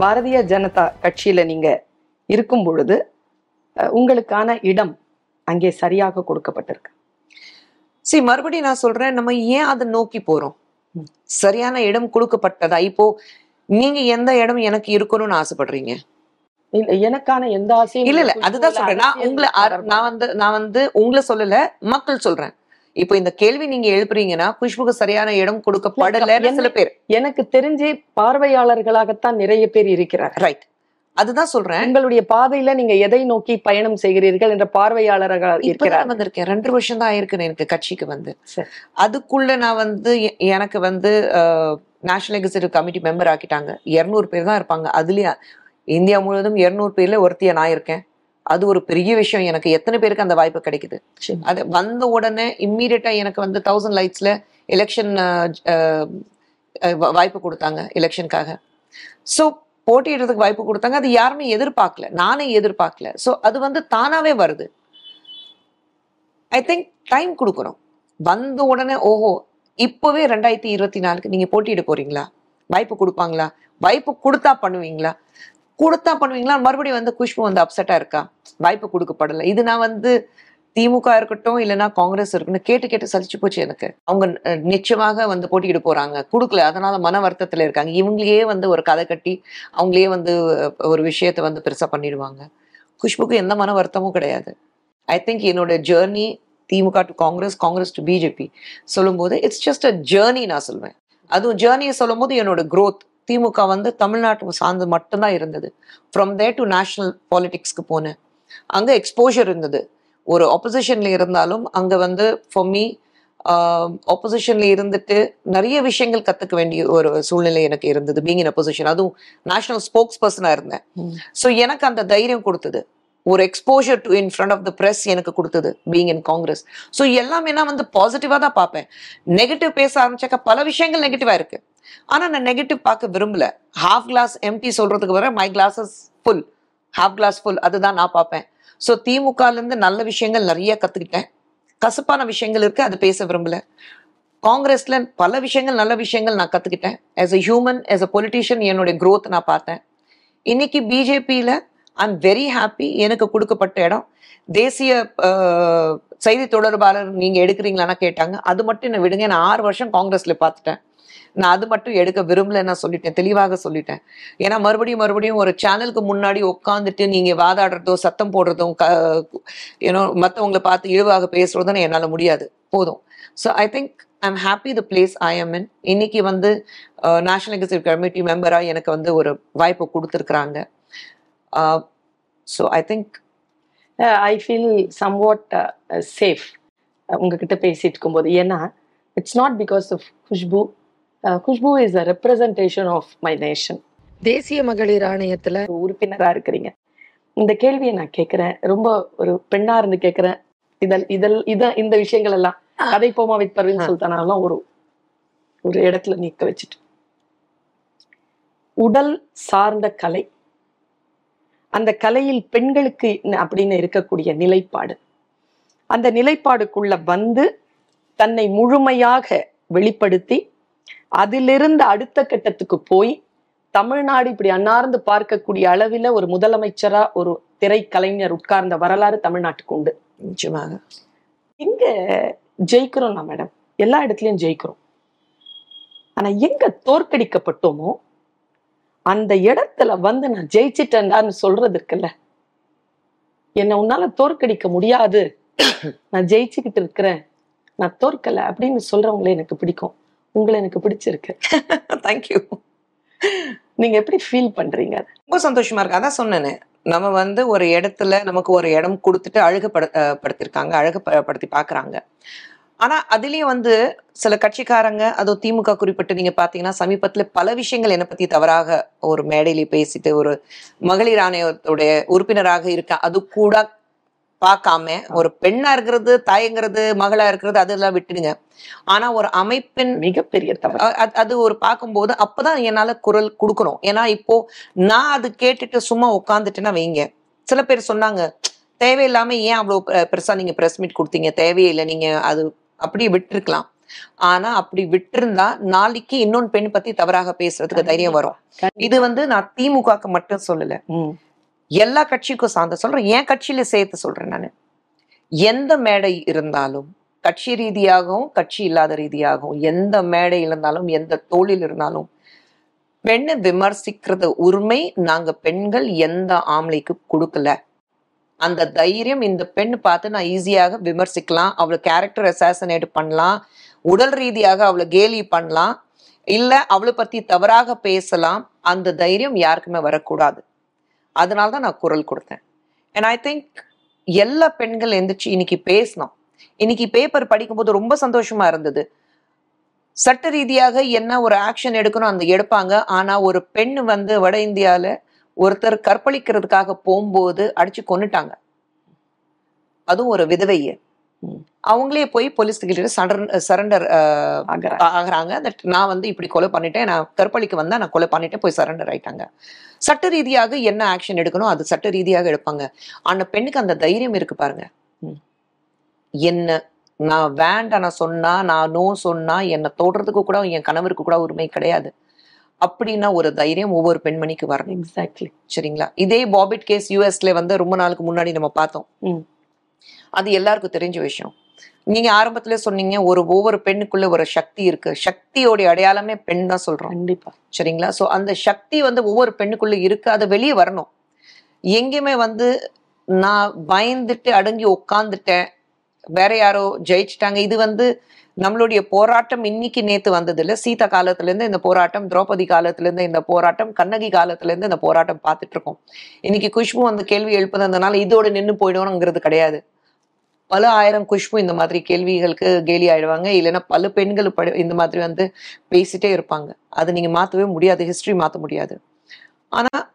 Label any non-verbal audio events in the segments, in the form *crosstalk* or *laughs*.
பாரதிய ஜனதா கட்சியில நீங்க இருக்கும் பொழுது உங்களுக்கான இடம் அங்கே சரியாக கொடுக்கப்பட்டிருக்கு. சரி மறுபடியும் நான் சொல்றேன் நம்ம ஏன் அதை நோக்கி போறோம்? சரியான இடம் கொடுக்கப்பட்டதா? இப்போ நீங்க எந்த இடம் எனக்கு இருக்கணும்னு ஆசைப்படுறீங்க? இல்ல எனக்கான எந்த ஆசையும் இல்ல இல்ல. அதுதான் சொல்றேன். நான் உங்களை. நான் வந்து நான் வந்து உங்களை சொல்லல மக்கள் சொல்றேன். இப்போ இந்த கேள்வி நீங்க எழுப்புறீங்கன்னா குஷ்புக்கு சரியான இடம் கொடுக்கப்படலன்னு சில பேர். எனக்கு தெரிஞ்சு பார்வையாளர்களாகத்தான் நிறைய பேர் இருக்கிறார் ரைட் அதுதான் சொல்றேன். உங்களுடைய பாதையில நீங்க எதை நோக்கி பயணம் செய்கிறீர்கள் என்ற பார்வையாளர்கள் இருக்கிறார். வந்திருக்கேன். ரெண்டு வருஷம் தான் ஆயிருக்கு எனக்கு கட்சிக்கு வந்து. அதுக்குள்ள நான் வந்து எனக்கு வந்து நேஷனல் எக்ஸிக்யூட்டிவ் கமிட்டி மெம்பர் ஆக்கிட்டாங்க. இருநூறு பேர் தான் இருப்பாங்க. அதுலயே இந்தியா முழுவதும் இருநூறு பேர்ல ஒருத்திய நான் இருக்கேன். அது ஒரு பெரிய விஷயம். எனக்கு எத்தனை பேருக்கு அந்த வாய்ப்பு கிடைக்குது. அது வந்த உடனே இம்மீடியட்டா எனக்கு வந்து தௌசண்ட் லைட்ஸ்ல எலெக்ஷன் வாய்ப்பு கொடுத்தாங்க எலெக்ஷனுக்காக ஸோ போட்டியிடுறதுக்கு வாய்ப்பு கொடுத்தாங்க. அது யாருமே எதிர்பார்க்கல. நானே எதிர்பார்க்கல. ஸோ அது வந்து தானாவே வருது. ஐ திங்க் டைம் கொடுக்கணும் வந்த உடனே ஓஹோ இப்போவே ரெண்டாயிரத்தி இருபத்தி நாலுக்கு நீங்க போட்டியிட போறீங்களா? வாய்ப்பு கொடுப்பாங்களா? வாய்ப்பு கொடுத்தா பண்ணுவீங்களா? கொடுத்தா பண்ணுவீங்களா? மறுபடியும் வந்து குஷ்பு வந்து அப்செட்டா இருக்கா? வாய்ப்பு கொடுக்கப்படல. இது நான் வந்து திமுக இருக்கட்டும் இல்லைன்னா காங்கிரஸ் இருக்கட்டும் கேட்டு கேட்டு சலிச்சு போச்சு எனக்கு. அவங்க நிச்சயமாக வந்து போட்டியிட போறாங்க. கொடுக்கல. அதனால மன வருத்தத்துல இருக்காங்க. இவங்களையே வந்து ஒரு கதை கட்டி அவங்களே வந்து ஒரு விஷயத்தை வந்து பெருசா பண்ணிடுவாங்க. குஷ்புக்கு எந்த மன வருத்தமும் கிடையாது. ஐ திங்க் என்னோட journey DMK to Congress Congress to BJP சொல்லும்போது இட்ஸ் ஜஸ்ட் அ ஜேர்னி நான் சொல்வேன். அதுவும் ஜேர்னியை சொல்லும்போது என்னோட க்ரோத் திமுக வந்து தமிழ்நாட்டு சார்ந்து மட்டும்தான் இருந்தது. ஃப்ரம் தேர் டு நேஷனல் பாலிடிக்ஸ்க்கு போனேன். அங்கே எக்ஸ்போஷர் இருந்தது. ஒரு ஆப்போசிஷன்ல இருந்தாலும் அங்கே வந்து ஃபார் மீ ஆப்போசிஷன்ல இருந்துட்டு நிறைய விஷயங்கள் கற்றுக்க வேண்டிய ஒரு சூழ்நிலை எனக்கு இருந்தது பீங் இன் அப்போசிஷன் அதுவும் நேஷனல் ஸ்போக்ஸ் பர்சனாக இருந்தேன். ஸோ எனக்கு அந்த தைரியம் கொடுத்தது. ஒரு exposure to in front of the press எனக்கு கொடுத்தது பீங் இன் காங்கிரஸ் ஸோ எல்லாமே நான் வந்து பாசிட்டிவாக தான் பார்ப்பேன். நெகட்டிவ் பேச ஆரம்பிச்சாக்கா பல விஷயங்கள் நெகட்டிவாக இருக்கு. ஆனால் நான் நெகட்டிவ் பார்க்க விரும்பல. ஹாஃப் கிளாஸ் எம்டி சொல்றதுக்கு வர my glasses full half glass full அதுதான் நான் பார்ப்பேன். ஸோ திமுகலேருந்து நல்ல விஷயங்கள் நிறைய கற்றுக்கிட்டேன் கசப்பான விஷயங்கள் இருக்கு அது பேச விரும்பல. காங்கிரஸ்ல பல விஷயங்கள் நல்ல விஷயங்கள் நான் கற்றுக்கிட்டேன் as a human as a politician என்னுடைய க்ரோத் நான் பார்த்தேன். இன்னைக்கு பிஜேபியில் ஐம் வெரி ஹாப்பி எனக்கு கொடுக்கப்பட்ட இடம். தேசிய செய்தி தொடர்பாளர் நீங்கள் எடுக்கிறீங்களான்னு கேட்டாங்க. அது மட்டும் என்னை விடுங்க. நான் ஆறு வருஷம் காங்கிரஸில் பார்த்துட்டேன். நான் அது மட்டும் எடுக்க விரும்பல நான் சொல்லிட்டேன். தெளிவாக சொல்லிட்டேன். ஏன்னா மறுபடியும் மறுபடியும் ஒரு சேனலுக்கு முன்னாடி உட்காந்துட்டு நீங்க வாதாடுறதோ சத்தம் போடுறதும் ஏன்னோ மற்றவங்களை பார்த்து இழிவாக பேசுறதும் என்னால் முடியாது. போதும். So I think I am happy the place I am in இன்னைக்கு வந்து நேஷனல் எக்ஸிக்யூட்டிவ் கமிட்டி மெம்பராக எனக்கு வந்து ஒரு வாய்ப்பு கொடுத்துருக்குறாங்க. So I think I feel somewhat safe உங்ககிட்ட பேசிட்டு இருக்கும்போது. ஏன்னா it's not because of Khushbu Khushbu is a representation of my nation தேசிய மகளிர் ஆணையத்துல உறுப்பினரா இருக்கிறீங்க. இந்த கேள்வியை நான் கேட்கிறேன் ரொம்ப ஒரு பெண்ணா இருந்து கேட்கிறேன் இதல் இதல் இத இந்த விஷயங்கள் எல்லாம். கதை போமா வித் பர்வீன் சுல்தானாலாம் ஒரு ஒரு இடத்துல நிக்க வச்சுட்டு. உடல் சார்ந்த கலை. அந்த கலையில் பெண்களுக்கு அப்படின்னு இருக்கக்கூடிய நிலைப்பாடு. அந்த நிலைப்பாடுக்குள்ள வந்து தன்னை முழுமையாக வெளிப்படுத்தி அதிலிருந்து அடுத்த கட்டத்துக்கு போய் தமிழ்நாடு இப்படி அன்னார்ந்து பார்க்கக்கூடிய அளவில் ஒரு முதலமைச்சரா ஒரு திரைக்கலைஞர் உட்கார்ந்த வரலாறு தமிழ்நாட்டுக்கு உண்டு. நிச்சயமாக. எங்க ஜெயிக்கிறோம் நான் மேடம்? எல்லா இடத்துலயும் ஜெயிக்கிறோம். ஆனா எங்க தோற்கடிக்கப்பட்டோமோ அந்த இடத்துல வந்து நான் ஜெயிச்சிட்டேன்டான்னு சொல்றது இருக்குல்ல என்னை உன்னால தோற்கடிக்க முடியாது. நான் ஜெயிச்சுக்கிட்டு இருக்கிறேன். நான் தோற்கல அப்படின்னு சொல்றவங்களை எனக்கு பிடிக்கும். உங்களை எனக்கு பிடிச்சிருக்கு. *laughs* தேங்க்யூ நீங்க எப்படி ஃபீல் பண்றீங்க? ரொம்ப சந்தோஷமா இருக்கு. அதான் சொன்னேனே நம்ம வந்து ஒரு இடத்துல நமக்கு ஒரு இடம் கொடுத்துட்டு அழகுபடு படுத்திருக்காங்க அழகுபடுத்தி பார்க்கறாங்க. ஆனா அதுலயும் வந்து சில கட்சிக்காரங்க அதுவும் திமுக குறிப்பிட்டு நீங்க பாத்தீங்கன்னா சமீபத்துல பல விஷயங்கள் என்னை பத்தி தவறாக ஒரு மேடையில பேசிட்டு ஒரு மகளிர் ஆணையத்துடைய உறுப்பினராக இருக்க அது கூட பார்க்காம ஒரு பெண்ணா இருக்கிறது தாயங்கிறது மகளா இருக்கிறது அதெல்லாம் விட்டுடுங்க. ஆனா ஒரு அமைப்பின் மிகப்பெரிய அது- அது ஒரு பார்க்கும்போது அப்பதான் என்னால குரல் கொடுக்கணும். ஏன்னா இப்போ நான் அது கேட்டுட்டு சும்மா உட்காந்துட்டேன்னா வைங்க. சில பேர் சொன்னாங்க தேவையில்லாம ஏன் அவ்வளவு பெருசா நீங்க பிரஸ் மீட் கொடுத்தீங்க? தேவையில்லை நீங்க அது அப்படியே விட்டுருக்கலாம். ஆனா அப்படி விட்டிருந்தா நாளைக்கு இன்னொன்னு பெண் பத்தி தவறாக பேசுறதுக்கு தைரியம் வரும். இது வந்து நான் திமுகக்கு மட்டும் சொல்லல. எல்லா கட்சிக்கும் சார்ந்த சொல்றேன். என் கட்சியில சேர்த்து சொல்றேன் நான். எந்த மேடை இருந்தாலும் கட்சி ரீதியாகவும் கட்சி இல்லாத ரீதியாகவும் எந்த மேடை இருந்தாலும் எந்த தோளில் இருந்தாலும் பெண்ணை விமர்சிக்கிறது உரிமை நாங்க பெண்கள் எந்த ஆம்பளைக்கு கொடுக்கல. அந்த தைரியம் இந்த பெண் பார்த்து நான் ஈஸியாக விமர்சிக்கலாம் அவளை கேரக்டர் அசாசனேட் பண்ணலாம் உடல் ரீதியாக அவளை கேலி பண்ணலாம் இல்லை அவளை பத்தி தவறாக பேசலாம் அந்த தைரியம் யாருக்குமே வரக்கூடாது. அதனால தான் நான் குரல் கொடுத்தேன். அண்ட் ஐ திங்க் எல்லா பெண்கள் எந்திரிச்சு இன்னைக்கு பேசணும். இன்னைக்கு பேப்பர் படிக்கும்போது ரொம்ப சந்தோஷமா இருந்தது. சட்ட ரீதியாக என்ன ஒரு ஆக்ஷன் எடுக்கணும் அந்த எடுப்பாங்க. ஆனா ஒரு பெண் வந்து வட இந்தியாவில் ஒருத்தர் கற்பழிக்கிறதுக்காக போகும்போது அடிச்சு கொன்னுட்டாங்க. அதுவும் ஒரு விதவைய. அவங்களே போய் போலீஸ் கிட்ட சரண்டர். ஆகுறாங்க. தட் நான் வந்து இப்படி கொலை பண்ணிட்டேன். நான் கற்பழிக்க வந்தா நான் கொலை பண்ணிட்டேன் போய் சரண்டர் ஆயிட்டாங்க. சட்ட ரீதியாக என்ன ஆக்ஷன் எடுக்கணும்? அது சட்ட ரீதியாக எடுப்பாங்க. ஆனா பெண்ணுக்கு அந்த தைரியம் இருக்கு பாருங்க. என்ன? நான் வேண்டாம் நான் சொன்னா நான் நோ சொன்னா என்னை தோடுறதுக்கு கூட என் கணவருக்கு கூட உரிமை கிடையாது. அப்படின்னா ஒரு தைரியம் ஒவ்வொரு பெண்மணிக்கு வரணும். எக்ஸாக்ட்லி சரிங்களா? இதே பாபிட் கேஸ் யூஎஸ்ல வந்து ரொம்ப நாளுக்கு முன்னாடி நம்ம பார்த்தோம். அது எல்லாருக்கும் தெரிஞ்ச விஷயம். நீங்க ஆரம்பத்துல சொன்னீங்க ஒரு ஒவ்வொரு பெண்ணுக்குள்ள ஒரு சக்தி இருக்கு. சக்தியோட அடையாளமே பெண் தான் சொல்றோம். கண்டிப்பா. சரிங்களா? சோ அந்த சக்தி வந்து ஒவ்வொரு பெண்ணுக்குள்ள இருக்கு. அது வெளியே வரணும். எங்கேயுமே வந்து நான் பயந்துட்டு அடங்கி உட்காந்துட்டேன் வேற யாரோ ஜெயிச்சிட்டாங்க. இது வந்து நம்மளுடைய போராட்டம் இன்னைக்கு நேத்து வந்தது இல்ல சீதா காலத்துல இருந்து இந்த போராட்டம் திரௌபதி காலத்துல இருந்து இந்த போராட்டம் கண்ணகி காலத்துல இருந்து இந்த போராட்டம் பார்த்துட்டு இருக்கோம். இன்னைக்கு குஷ்பு வந்து கேள்வி எழுப்புனதுனால இதோட நின்னு போயிடுவோங்கிறது கிடையாது. பல ஆயிரம் குஷ்பு இந்த மாதிரி கேள்விகளுக்கு கேலி ஆயிடுவாங்க. இல்லைன்னா பல பெண்கள் படி- இந்த மாதிரி வந்து பேசிட்டே இருப்பாங்க. அது நீங்க மாத்தவே முடியாது. ஹிஸ்டரி மாத்த முடியாது. ஆனா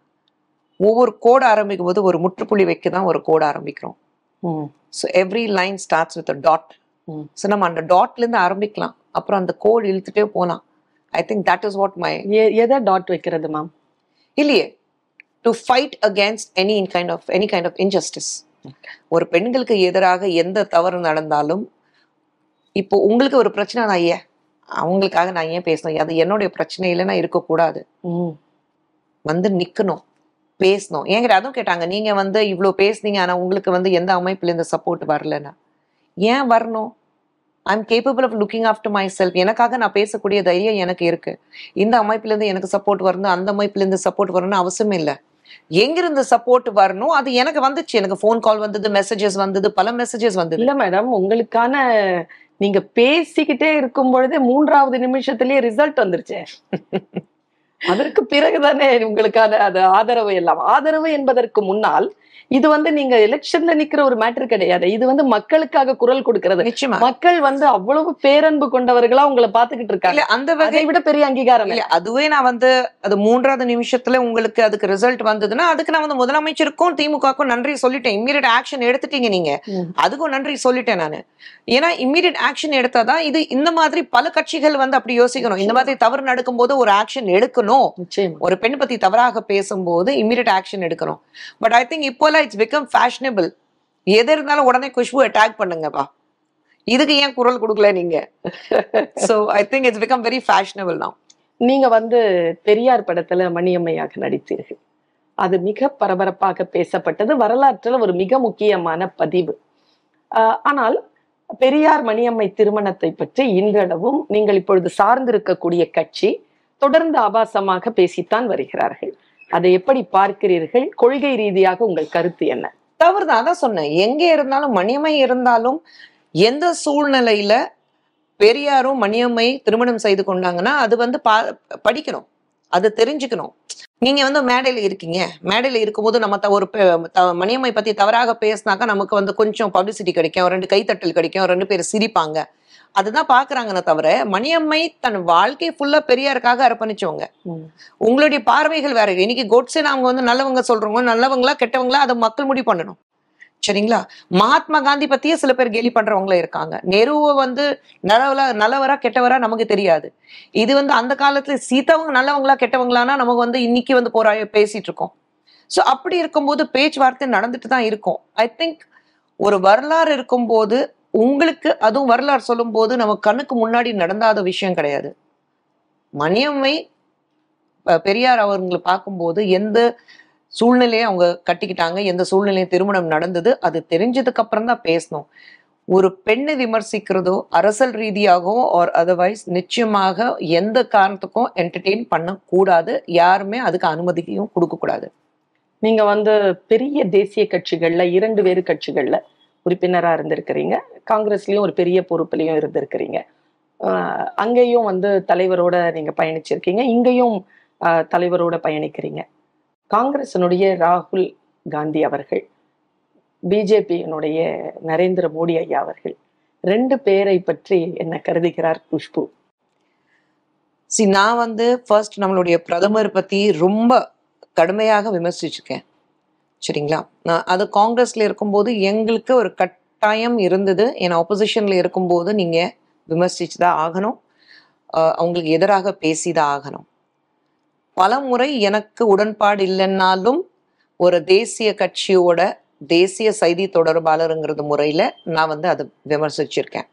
ஒவ்வொரு கோடு ஆரம்பிக்கும் போது ஒரு முற்றுப்புள்ளி வைக்க தான் ஒரு கோடு ஆரம்பிக்கிறோம். ம், so every line starts with dot ம். ஸோ நம்ம அந்த டாட்ல இருந்து ஆரம்பிக்கலாம். அப்புறம் அந்த கோடு இழுத்துட்டே போகலாம் I think that is what my எதை டாட் வைக்கிறது மேம் இல்லையே. To fight against any kind of any kind of injustice ஒரு பெண்களுக்கு எதிராக எந்த தவறு நடந்தாலும் இப்போ உங்களுக்கு ஒரு பிரச்சனை நான் ஏன்? அவங்களுக்காக நான் ஏன் பேசணும்? அது என்னுடைய பிரச்சனை இல்லைன்னா இருக்கக்கூடாது. ம், வந்து நிக்கணும். பேசணும். என்கிட்ட அதுவும் கேட்டாங்க நீங்க வந்து இவ்ளோ பேசுனீங்க ஆனா உங்களுக்கு வந்து எந்த அமைப்புல இருந்து சப்போர்ட் வரலன்னா? ஏன் வரணும்? I am capable of looking after myself எனக்காக நான் பேசக்கூடிய தைரியம் எனக்கு இருக்கு. இந்த அமைப்புல இருந்து எனக்கு சப்போர்ட் வரணும் அந்த அமைப்புல இருந்து சப்போர்ட் வரணும்னு அவசியம் இல்லை. எங்கிருந்து சப்போர்ட் வரணும்? அது எனக்கு வந்துச்சு. எனக்கு ஃபோன் கால் வந்தது மெசேஜஸ் வந்தது பல மெசேஜஸ் வந்தது. இல்ல மேடம் உங்களுக்கான நீங்க பேசிக்கிட்டே இருக்கும் பொழுதே மூன்றாவது நிமிஷத்திலேயே ரிசல்ட் வந்துருச்சு. *laughs* அதற்கு பிறகுதானே உங்களுக்கான அது ஆதரவு எல்லாம். ஆதரவு என்பதற்கு முன்னால் இது வந்து நீங்க எலெக்ஷன்ல நிக்கிற ஒரு மேட்டர் கிடையாது. இது வந்து மக்களுக்காக குரல் கொடுக்கிறது. நிச்சயமா. மக்கள் வந்து அவ்வளவு பேரன்பு கொண்டவர்களா உங்களை பாத்துக்கிட்டு இருக்காங்க. அந்த வகை அதை விட பெரிய அங்கீகாரம் இல்ல அதுவே நான் வந்து அது மூன்றாவது நிமிஷத்துல உங்களுக்கு அதுக்கு ரிசல்ட் வந்ததுன்னா அதுக்கு நான் வந்து முதலமைச்சருக்கும் திமுகவுக்கும் நன்றி சொல்லிட்டேன். இம்மீடியட் ஆக்ஷன் எடுத்துட்டீங்க நீங்க. அதுக்கும் நன்றி சொல்லிட்டேன் நானு. ஏன்னா இம்மீடியட் ஆக்ஷன் எடுத்தாதான் இது இந்த மாதிரி பல கட்சிகள் வந்து அப்படி யோசிக்கணும். இந்த மாதிரி தவறு நடக்கும்போது ஒரு ஆக்ஷன் எடுக்கணும். ஒரு பெண் பத்தி தவறாக பேசும்போது இம்மீடியட் ஆக்ஷன் எடுக்கணும். பட் ஐ திங்க் இப்போலாம் இட்ஸ் பிகம் ஃபேஷனபிள் எது இருந்தாலும் உடனே குஷ்பு அட்டாக் பண்ணுங்கப்பா. இதுக்கு ஏன் குரல் கொடுக்கல நீங்க? So I think it's become very fashionable now. நீங்க வந்து பெரியார் படத்துல மணியம்மையாக நடித்தீர்கள். அது மிக பரபரப்பாக பேசப்பட்டது. வரலாற்றில் ஒரு மிக முக்கியமான பதிவு. ஆனால் பெரியார் மணியம்மை திருமணத்தை பற்றி இன்றளவும் நீங்கள் இப்பொழுது சார்ந்திருக்கக்கூடிய கட்சி தொடர்ந்து ஆபாசமாக பேசித்தான் வருகிறார்கள். அதை எப்படி பார்க்கிறீர்கள்? கொள்கை ரீதியாக உங்கள் கருத்து என்ன? தவறுதான் அதான் சொன்னேன். எங்க இருந்தாலும் மணியம்மை இருந்தாலும் எந்த சூழ்நிலையில பெரியாரும் மணியம்மை திருமணம் செய்து கொண்டாங்கன்னா அது வந்து பா படிக்கணும். அது தெரிஞ்சுக்கணும். நீங்க வந்து மேடையில இருக்கீங்க. மேடையில இருக்கும்போது நம்ம ஒரு மணியம்மை பத்தி தவறாக பேசினாக்கா நமக்கு வந்து கொஞ்சம் பப்ளிசிட்டி கிடைக்கும். ரெண்டு கைத்தட்டல் கிடைக்கும். ரெண்டு பேர் சிரிப்பாங்க. அதுதான் பாக்குறாங்கன்னு தவிர மணியம்மை தன் வாழ்க்கை ஃபுல்லா பெரியாருக்காக அர்ப்பணிச்சவங்க. உங்களுடைய பார்வைகள் வேற இன்னைக்கு கோட்ஸே அவங்க வந்து நல்லவங்க சொல்றவங்க நல்லவங்களா கெட்டவங்களா அதை மக்கள் முடிவு பண்ணணும். சரிங்களா? மகாத்மா காந்தி பத்தியே சில பேர் கேலி பண்றவங்களே இருக்காங்க. நெருவை வந்து நல்லவரா நல்லவரா கெட்டவரா நமக்கு தெரியாது. இது வந்து அந்த காலத்துல சீதாவங்க நல்லவங்களா கெட்டவங்களானா நமக்கு வந்து இன்னைக்கு வந்து போரா பேசிட்டு இருக்கோம். ஸோ அப்படி இருக்கும்போது பேச்சுவார்த்தை நடந்துட்டு தான் இருக்கும். ஐ திங்க் ஒரு வரலாறு இருக்கும்போது உங்களுக்கு அதுவும் வரலாறு சொல்லும்போது நம்ம கண்ணுக்கு முன்னாடி நடந்தாத விஷயம் கிடையாது. மணியம்மை பெரியார் அவங்களை பார்க்கும்போது எந்த சூழ்நிலையை அவங்க கட்டிக்கிட்டாங்க எந்த சூழ்நிலையும் திருமணம் நடந்தது அது தெரிஞ்சதுக்கு அப்புறம் தான் பேசணும். ஒரு பெண்ணை விமர்சிக்கிறதோ அரசல் ரீதியாகவோ ஆர் அதர்வைஸ் நிச்சயமாக எந்த காரணத்துக்கும் என்டர்டெயின் பண்ணக்கூடாது. யாருமே அதுக்கு அனுமதியும் கொடுக்கக்கூடாது. நீங்க வந்து பெரிய தேசிய கட்சிகள்ல இரண்டு வேறு கட்சிகள்ல உறுப்பினராக இருந்திருக்கிறீங்க. காங்கிரஸ்லேயும் ஒரு பெரிய பொறுப்புலையும் இருந்திருக்கிறீங்க. அங்கேயும் வந்து தலைவரோட நீங்கள் பயணிச்சிருக்கீங்க. இங்கேயும் தலைவரோட பயணிக்கிறீங்க. காங்கிரசினுடைய ராகுல் காந்தி அவர்கள் பிஜேபியினுடைய நரேந்திர மோடி ஐயா அவர்கள் ரெண்டு பேரை பற்றி என்ன கருதுகிறார் குஷ்பு? சி நான் வந்து ஃபர்ஸ்ட் நம்மளுடைய பிரதமர் பற்றி ரொம்ப கடுமையாக விமர்சிச்சிருக்கேன். சரிங்களா? நான் அது காங்கிரஸ்ல இருக்கும்போது எங்களுக்கு ஒரு கட்டாயம் இருந்தது. என் ஆப்போசிஷன்ல இருக்கும்போது நீங்க விமர்சிச்சு தான் ஆகணும் அவங்களுக்கு எதிராக பேசி தான் ஆகணும். பல முறை எனக்கு உடன்பாடு இல்லைன்னாலும் ஒரு தேசிய கட்சியோட தேசிய செய்தி தொடர்பாளருங்கிறது முறையில நான் வந்து அதை விமர்சிச்சிருக்கேன்.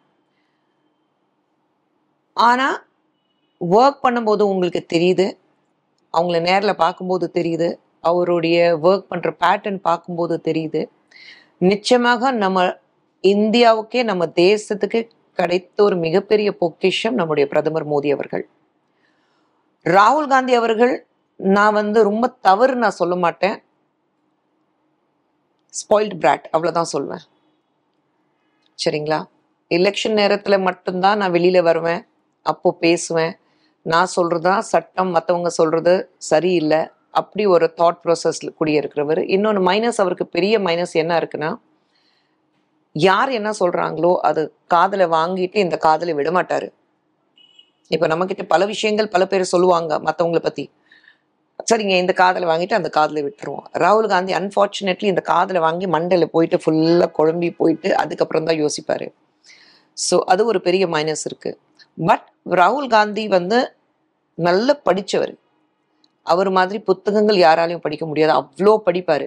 ஆனா ஒர்க் பண்ணும்போது உங்களுக்கு தெரியுது. அவங்கள நேரில் பார்க்கும்போது தெரியுது. அவருடைய ஒர்க் பண்ணுற பேட்டர்ன் பார்க்கும்போது தெரியுது. நிச்சயமாக நம்ம இந்தியாவுக்கே நம்ம தேசத்துக்கு கிடைத்த ஒரு மிகப்பெரிய பொக்கிஷம் நம்முடைய பிரதமர் மோடி அவர்கள். ராகுல் காந்தி அவர்கள் நான் வந்து ரொம்ப தவறு நான் சொல்ல மாட்டேன். ஸ்பாயில்ட் பிராட் அவ்வளோதான் சொல்வேன். சரிங்களா? எலெக்ஷன் நேரத்தில் மட்டும்தான் நான் வெளியில் வருவேன். அப்போ பேசுவேன். நான் சொல்றதா சட்டம் மற்றவங்க சொல்றது சரியில்லை. அப்படி ஒரு தாட் ப்ராசஸ்ல குடியிருக்கிறவர் இன்னொன்று மைனஸ் அவருக்கு பெரிய மைனஸ் என்ன இருக்குன்னா யார் என்ன சொல்கிறாங்களோ அது காதலை வாங்கிட்டு இந்த காதலை விட மாட்டார். இப்போ நம்மக்கிட்ட பல விஷயங்கள் பல பேர் சொல்லுவாங்க மற்றவங்களை பற்றி சரிங்க இந்த காதலை வாங்கிட்டு அந்த காதலை விட்டுருவோம். ராகுல் காந்தி அன்ஃபார்ச்சுனேட்லி இந்த காதலை வாங்கி மண்டையில் போயிட்டு ஃபுல்லாக குழம்பி போயிட்டு அதுக்கப்புறம் தான் யோசிப்பார். ஸோ அது ஒரு பெரிய மைனஸ் இருக்குது பட் ராகுல் காந்தி வந்து நல்ல படித்தவர் அவர் மாதிரி புத்தகங்கள் யாராலையும் படிக்க முடியாது. அவ்வளோ படிப்பார்.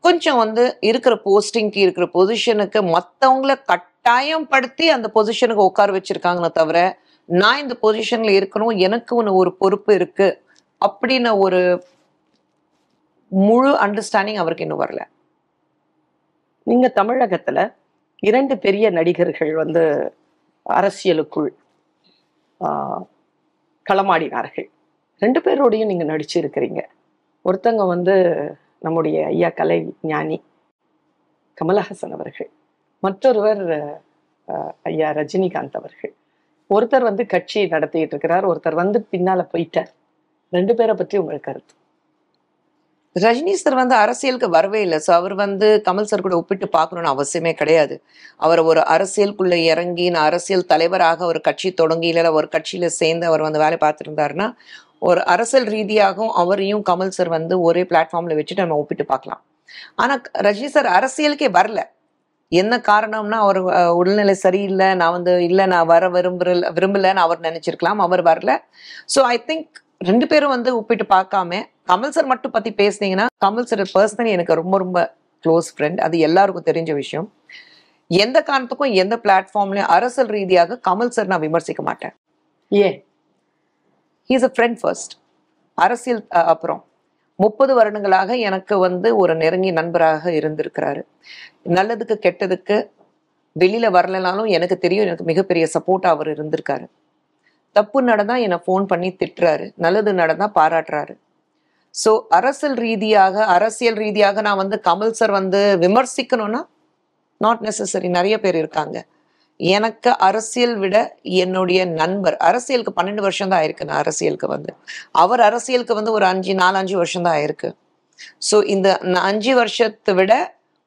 கொஞ்சம் வந்து இருக்கிற போஸ்டிங்க்கு இருக்கிற பொசிஷனுக்கு மற்றவங்கள கட்டாயம் படுத்தி அந்த பொசிஷனுக்கு உட்கார வச்சிருக்காங்களே தவிர நான் இந்த பொசிஷன்ல இருக்கணும் எனக்கு ஒன்று ஒரு பொறுப்பு இருக்கு அப்படின்னு ஒரு முழு அண்டர்ஸ்டாண்டிங் அவருக்கு இன்னும் வரல. நீங்க தமிழகத்துல இரண்டு பெரிய நடிகர்கள் வந்து அரசியலுக்குள் களமாடினார்கள். ரெண்டு பேரோடையும் நீங்க நடிச்சிருக்கிறீங்க. ஒருத்தங்க வந்து நம்முடைய ஐயா கலை ஞானி கமலஹாசன் அவர்கள். மற்றொருவர் ஐயா ரஜினிகாந்த் அவர்கள். ஒருத்தர் வந்து கட்சி நடத்திட்டு இருக்கிறார் ஒருத்தர் வந்து பின்னால போயிட்டார். ரெண்டு பேரை பற்றி உங்களுக்கு கருத்து? ரஜினி சார் வந்து அரசியலுக்கு வரவே இல்லை. ஸோ அவர் வந்து கமல் சார் கூட ஒப்பிட்டு பார்க்கணும்னு அவசியமே கிடையாது. அவர் ஒரு அரசியலுக்குள்ள இறங்கி நான் அரசியல் தலைவராக ஒரு கட்சி தொடங்கி இல்லை ஒரு கட்சியில சேர்ந்து அவர் வந்து வேலை பார்த்துருந்தாருன்னா ஒரு அரசியல் ரீதியாகவும் அவரையும் கமல் சார் வந்து ஒரே பிளாட்ஃபார்ம்ல வச்சுட்டு நம்ம ஒப்பிட்டு பார்க்கலாம். ஆனா ரஜினி சார் அரசியலுக்கே வரல. என்ன காரணம்னா அவர் உடல்நிலை சரியில்லை நான் வந்து இல்லை நான் வர விரும்புற விரும்பலன்னு அவர் நினைச்சிருக்கலாம் அவர் வரல. ஸோ ஐ திங்க் ரெண்டு பேரும் வந்து ஒப்பிட்டு பார்க்காம கமல் சார் மட்டும் பத்தி பேசுனீங்கன்னா கமல் சார் பர்சனலி எனக்கு ரொம்ப ரொம்ப க்ளோஸ் ஃப்ரெண்ட் அது எல்லாருக்கும் தெரிஞ்ச விஷயம். எந்த காரணத்துக்கும் எந்த பிளாட்ஃபார்ம்லயும் அரசியல் ரீதியாக கமல் சார் நான் விமர்சிக்க மாட்டேன். ஏன்? ஹீஸ் அ ஃப்ரெண்ட் ஃபர்ஸ்ட் அரசியல் அப்புறம். முப்பது வருடங்களாக எனக்கு வந்து ஒரு நெருங்கிய நண்பராக இருந்திருக்கிறாரு. நல்லதுக்கு கெட்டதுக்கு வெளியில வரலனாலும் எனக்கு தெரியும் எனக்கு மிகப்பெரிய சப்போர்ட் அவர் இருந்திருக்காரு. தப்பு நடந்தா என்னை ஃபோன் பண்ணி திட்டுறாரு. நல்லது நடந்தா பாராட்டுறாரு. ஸோ அரசியல் ரீதியாக அரசியல் ரீதியாக நான் வந்து கமல் சார் வந்து விமர்சிக்கணும்னா நாட் நெசசரி நிறைய பேர் இருக்காங்க. எனக்கு அரசியல் விட என்னுடைய நண்பர் அரசியலுக்கு பன்னெண்டு வருஷம் தான் ஆயிருக்கு நான் அரசியலுக்கு வந்து. அவர் அரசியலுக்கு வந்து ஒரு அஞ்சு நாலஞ்சு வருஷம் தான் ஆயிருக்கு. ஸோ இந்த அஞ்சு வருஷத்தை விட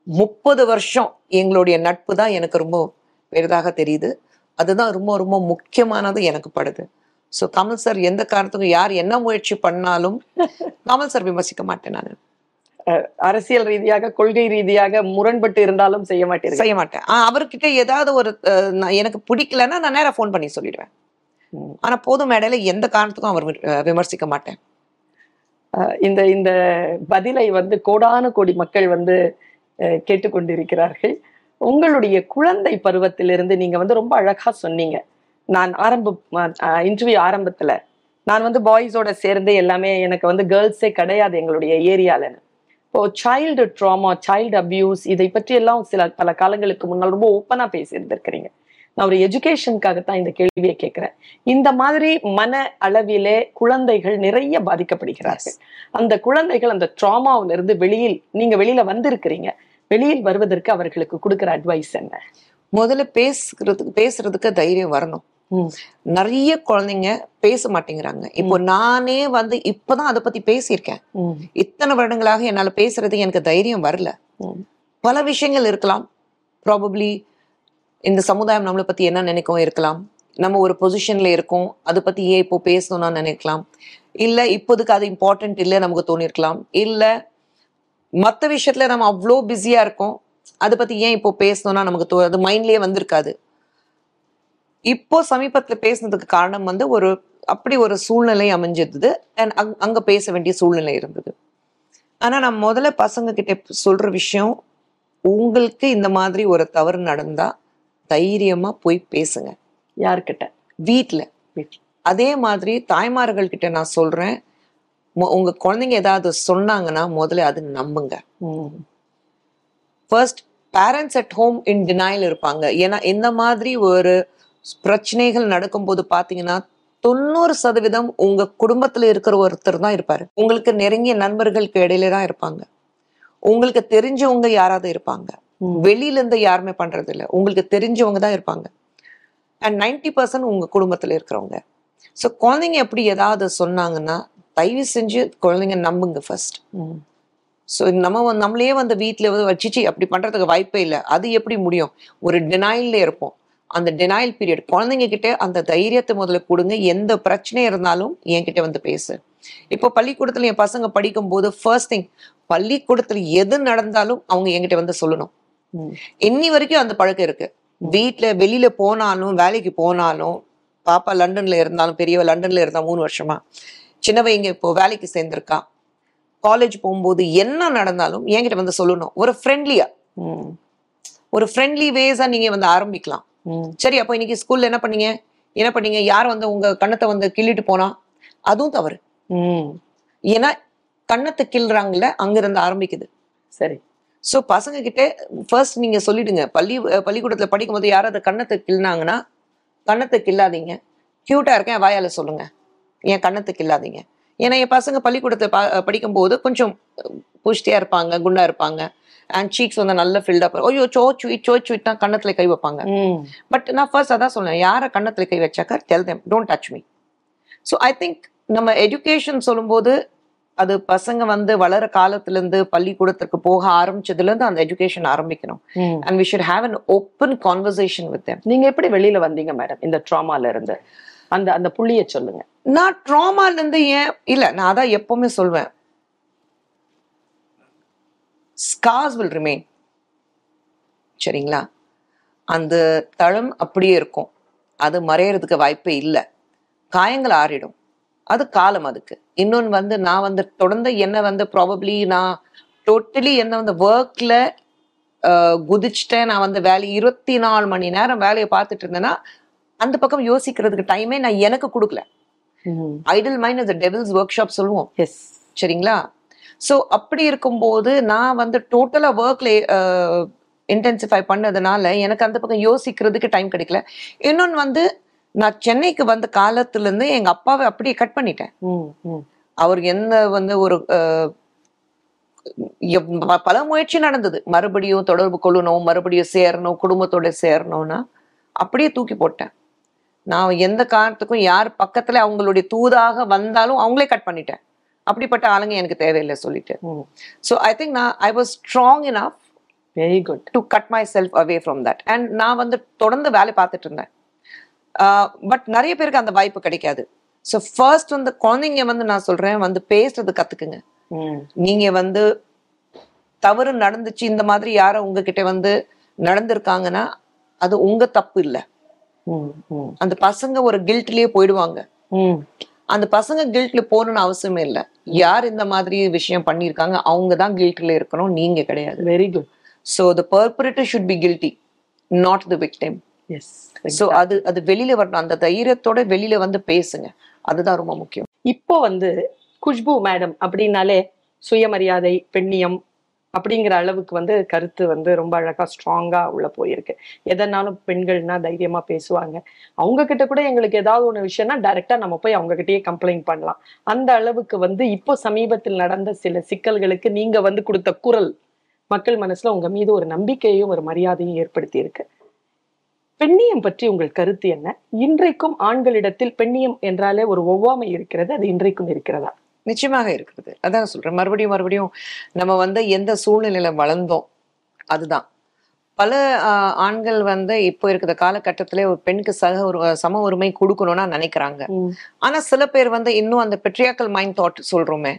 முப்பது வருஷம் எங்களுடைய நட்பு தான் எனக்கு ரொம்ப பெரிதாக தெரியுது. அதுதான் ரொம்ப ரொம்ப முக்கியமானது எனக்கு படுது. ஸோ கமல் சார் எந்த காரணத்துக்கும் யார் என்ன முயற்சி பண்ணாலும் கமல் சார் விமர்சிக்க மாட்டேன் நான். அரசியல் ரீதியாக கொள்கை ரீதியாக முரண்பட்டு இருந்தாலும் செய்ய மாட்டீர்கள். செய்ய மாட்டேன். அவர்கிட்ட ஏதாவது ஒரு எனக்கு பிடிக்கலன்னா நான் நேரா ஃபோன் பண்ணி சொல்லிடுவேன். ஆனா போதும் மேடையில எந்த காரணத்துக்கும் அவர் விமர்சிக்க மாட்டேன். இந்த இந்த பதிலை வந்து கோடான கோடி மக்கள் வந்து கேட்டுக்கொண்டிருக்கிறார்கள். உங்களுடைய குழந்தை பருவத்திலிருந்து நீங்க வந்து ரொம்ப அழகா சொன்னீங்க. நான் ஆரம்ப இன்டர்வியூ ஆரம்பத்துல நான் வந்து பாய்ஸோட சேர்ந்து எல்லாமே எனக்கு வந்து கேர்ள்ஸே கிடையாது எங்களுடைய ஏரியாலன்னு. சைல்டு ட்ராமா சைல்டு அபியூஸ் இதை பற்றி எல்லாம் சில பல காலங்களுக்கு முன்னால் ரொம்ப ஓப்பனா பேசியிருந்திருக்கிறீங்க. நான் ஒரு எஜுகேஷனுக்காக தான் இந்த கேள்வியை கேட்கிறேன். இந்த மாதிரி மன அளவிலே குழந்தைகள் நிறைய பாதிக்கப்படுகிறார்கள். அந்த குழந்தைகள் அந்த ட்ராமாவில இருந்து வெளியில் நீங்க வெளியில வந்திருக்கிறீங்க. வெளியில் வருவதற்கு அவர்களுக்கு கொடுக்கிற அட்வைஸ் என்ன? முதல்ல பேசுறதுக்கு பேசுறதுக்கு தைரியம் வரணும். நிறைய குழந்தைங்க பேச மாட்டேங்கிறாங்க. இப்போ நானே வந்து இப்பதான் அதை பத்தி பேசியிருக்கேன். இத்தனை வருடங்களாக என்னால பேசுறது எனக்கு தைரியம் வரல. பல விஷயங்கள் இருக்கலாம். ப்ராபப்ளி இந்த சமுதாயம் நம்மளை பத்தி என்ன நினைக்கும் இருக்கலாம். நம்ம ஒரு பொசிஷன்ல இருக்கோம். அதை பத்தி ஏன் இப்போ பேசணும்னு நினைக்கலாம். இல்ல இப்போதுக்கு அது இம்பார்ட்டன்ட் இல்லை நமக்கு தோணிருக்கலாம். இல்ல மத்த விஷயத்துல நம்ம அவ்வளோ பிஸியா இருக்கோம். அதை பத்தி ஏன் இப்போ பேசணும்னா நமக்கு தோ அது மைண்ட்லயே வந்திருக்காது. இப்போ சமீபத்துல பேசுனதுக்கு காரணம் வந்து ஒரு அப்படி ஒரு சூழ்நிலை அமைஞ்சிருந்தது. அண்ட் அங்க பேச வேண்டிய சூழ்நிலை இருந்தது. ஆனா நான் முதல்ல பசங்க கிட்ட சொல்ற விஷயம் உங்களுக்கு இந்த மாதிரி ஒரு தவறு நடந்தா தைரியமா போய் பேசுங்க. யார்கிட்ட? வீட்ல. வீட்ல. அதே மாதிரி தாய்மார்கள் கிட்ட நான் சொல்றேன். மொ- உங்க குழந்தைங்க ஏதாவது சொன்னாங்கன்னா முதல்ல அது நம்புங்க. First parents at home in denial இருப்பாங்க. ஏன்னா இந்த மாதிரி ஒரு பிரச்சனைகள் நடக்கும்போது பாத்தீங்கன்னா தொண்ணூறு சதவீதம் உங்க குடும்பத்துல இருக்கிற ஒருத்தர் தான் இருப்பாரு. உங்களுக்கு நெருங்கிய நண்பர்களுக்கு இடையில தான் இருப்பாங்க. உங்களுக்கு தெரிஞ்சவங்க யாராவது இருப்பாங்க. ம். வெளியில இருந்து யாருமே பண்றது இல்ல. உங்களுக்கு தெரிஞ்சவங்க தான் இருப்பாங்க. அண்ட் 90% பர்சன்ட் உங்க குடும்பத்துல இருக்கிறவங்க. ஸோ குழந்தைங்க எப்படி ஏதாவது சொன்னாங்கன்னா தயவு செஞ்சு குழந்தைங்க நம்புங்க ஃபர்ஸ்ட் ஸோ நம்ம நம்மளே வந்து வீட்டில் வந்து வச்சிச்சு அப்படி பண்றதுக்கு வாய்ப்பே இல்லை. அது எப்படி முடியும்? ஒரு டினைல்ல இருப்போம். அந்த டினைல் பீரியட் குழந்தைங்க கிட்ட அந்த தைரியத்தை முதல்ல கொடுங்க. எந்த பிரச்சனை இருந்தாலும் என்கிட்ட வந்து பேசு. இப்போ பள்ளிக்கூடத்துல என் பசங்க படிக்கும்போது ஃபர்ஸ்ட் திங் பள்ளிக்கூடத்துல எது நடந்தாலும் அவங்க என்கிட்ட வந்து சொல்லணும். இன்னி வரைக்கும் அந்த பழக்கம் இருக்கு. வீட்ல வெளியில போனாலும் வேலைக்கு போனாலும் பாப்பா லண்டன்ல இருந்தாலும் பெரியவ லண்டன்ல இருந்தா மூணு வருஷமா சின்னவ இங்க இப்போ வேலைக்கு சேர்ந்திருக்கா காலேஜ் போகும்போது என்ன நடந்தாலும் என்கிட்ட வந்து சொல்லணும். ஒரு ஃப்ரெண்ட்லியா ம், ஒரு ஃப்ரெண்ட்லி வேஸா நீங்க வந்து ஆரம்பிக்கலாம். சரி அப்போ இன்னைக்கு ஸ்கூல்ல என்ன பண்ணீங்க? என்ன பண்ணீங்க? யார் வந்து உங்க கண்ணத்தை வந்து கிள்ளிட்டு போனா? அதுவும் தவறு. ம், ஏன்னா கண்ணத்தை கிள்றாங்கல்ல அங்கிருந்து ஆரம்பிக்குது. சரி. ஸோ பசங்க கிட்ட ஃபர்ஸ்ட் நீங்க சொல்லிடுங்க. பள்ளி பள்ளிக்கூடத்துல படிக்கும்போது யாராவது கண்ணத்தை கிள்னாங்கன்னா கண்ணத்தை கிள்ளாதீங்க. கியூட்டா இருக்கேன் வாயால சொல்லுங்க. என் கண்ணத்தை கிள்ளாதீங்க? ஏன்னா என் பசங்க பள்ளிக்கூடத்தை பா அஹ் படிக்கும்போது கொஞ்சம் புஷ்டியா இருப்பாங்க குண்டா இருப்பாங்க. அண்ட் சீக்ஸ் வந்து நல்ல ஃபில்டப் ஐயோ சோ சுயிட் சோ சுயிட்னா கண்ணத்துல கை வைப்பாங்க. பட் நான் ஃபர்ஸ்ட் அதான் சொன்னேன் யாரை கண்ணத்துல கை வச்சாக்கா tell them don't touch me so I think நம்ம எஜுகேஷன் சொல்லும்போது அது பசங்க வந்து வளர காலத்துல இருந்து பள்ளிக்கூடத்துக்கு போக ஆரம்பிச்சதுல இருந்து அந்த எஜுகேஷன் ஆரம்பிக்கணும். And we should have an open conversation with them நீங்க எப்படி வெளியில வந்தீங்க மேடம் இந்த ட்ராமால இருந்து? அந்த அந்த புள்ளிய சொல்லுங்க. நான் ட்ராமால இருந்து ஏன் இல்ல நான் அதான் எப்பவுமே சொல்வேன். ஸ்கார்ஸ் வில் ரிமைன் சரிங்களா? அந்த தளம் அப்படியே இருக்கும். அது மறையறதுக்கு வாய்ப்பே இல்லை. காயங்கள் ஆறிடும். அது காலம் அதுக்கு. இன்னொன்று வந்து நான் வந்து தொடர்ந்து என்ன வந்து ப்ராபப்ளி நான் டோட்டலி என்ன வந்து ஒர்க்ல குதிச்சுட்டேன். நான் வந்து வேலை இருபத்தி நாலு மணி நேரம் வேலையை பார்த்துட்டு இருந்தேன்னா அந்த பக்கம் யோசிக்கிறதுக்கு டைமே நான் எனக்கு கொடுக்கல. Idle mind devil's workshop சொல்லுவோம். எஸ் சரிங்களா? ஸோ அப்படி இருக்கும்போது நான் வந்து டோட்டலாக ஒர்க்ல இன்டென்சிஃபை பண்ணதுனால எனக்கு அந்த பக்கம் யோசிக்கிறதுக்கு டைம் கிடைக்கல. இன்னொன்று வந்து நான் சென்னைக்கு வந்த காலத்துல இருந்து எங்க அப்பாவை அப்படியே கட் பண்ணிட்டேன். அவர் எந்த வந்து ஒரு பல முயற்சி நடந்தது. மறுபடியும் தொடர்பு கொள்ளணும் மறுபடியும் சேரணும் குடும்பத்தோட சேரணும்னா அப்படியே தூக்கி போட்டேன். நான் எந்த காரணத்துக்கும் யார் பக்கத்துல அவங்களுடைய தூதாக வந்தாலும் அவங்களே கட் பண்ணிட்டேன். அப்படிப்பட்ட ஆளுங்க எனக்கு தேவையில்லை சொல்லிட்டு. ஸோ ஐ திங்க் நான் I was strong enough very good to cut myself away from that and நான் வந்து தொடர்ந்து வேலை பார்த்துட்டு இருந்தேன். பட் நிறைய பேருக்கு அந்த வாய்ப்பு கிடைக்காது. ஸோ ஃபர்ஸ்ட் வந்து குழந்தைங்க வந்து நான் சொல்றேன் வந்து பேசுறது கத்துக்குங்க. நீங்க வந்து தவறு நடந்துச்சு இந்த மாதிரி யாரோ உங்ககிட்ட வந்து நடந்திருக்காங்கன்னா அது உங்க தப்பு இல்லை. அந்த பசங்க ஒரு கில்ட்லயே போயிடுவாங்க. அந்த பசங்க கில்ட்ல போகணும்னு அவசியமே இல்லை. யார் இந்த மாதிரி விஷயம் பண்ணியிருக்காங்க அவங்க தான் கில்ட்ல இருக்கணும் நீங்க கிடையாது. Very good so the perpetrator should be guilty not the victim yes so அது அது வெளியில வரணும். அந்த தைரியத்தோட வெளியில வந்து பேசுங்க. அதுதான் ரொம்ப முக்கியம். இப்போ வந்து குஷ்பு மேடம் அப்படின்னாலே சுயமரியாதை பெண்ணியம் அப்படிங்கிற அளவுக்கு வந்து கருத்து வந்து ரொம்ப அழகா ஸ்ட்ராங்கா உள்ள போயிருக்கு. எதனாலும் பெண்கள்னா தைரியமா பேசுவாங்க. அவங்க கிட்ட கூட எங்களுக்கு ஏதாவது ஒண்ணு விஷயம்னா டைரக்டா நம்ம போய் அவங்க கிட்டயே கம்ப்ளைண்ட் பண்ணலாம். அந்த அளவுக்கு வந்து இப்போ சமீபத்தில் நடந்த சில சிக்கல்களுக்கு நீங்க வந்து கொடுத்த குரல் மக்கள் மனசுல உங்க மீது ஒரு நம்பிக்கையும் ஒரு மரியாதையும் ஏற்படுத்தி இருக்கு பெண்ணியம் பற்றி உங்கள் கருத்து என்ன? இன்றைக்கும் ஆண்களிடத்தில் பெண்ணியம் என்றாலே ஒரு ஒவ்வாமை இருக்கிறது அது இன்றைக்கும் இருக்கிறதா? நிச்சயமாக இருக்கிறது அதான் சொல்றேன். மறுபடியும் மறுபடியும் நம்ம வந்து எந்த சூழ்நிலையில வளர்ந்தோம் அதுதான். பல ஆண்கள் வந்து இப்போ இருக்கிற காலகட்டத்திலே ஒரு பெண்ணுக்கு சக ஒரு சம உரிமை கொடுக்கணும்னா நினைக்கிறாங்க. ஆனா சில பேர் வந்து இன்னும் அந்த பெட்ரியாக்கல் மைண்ட் தாட் சொல்றோமே.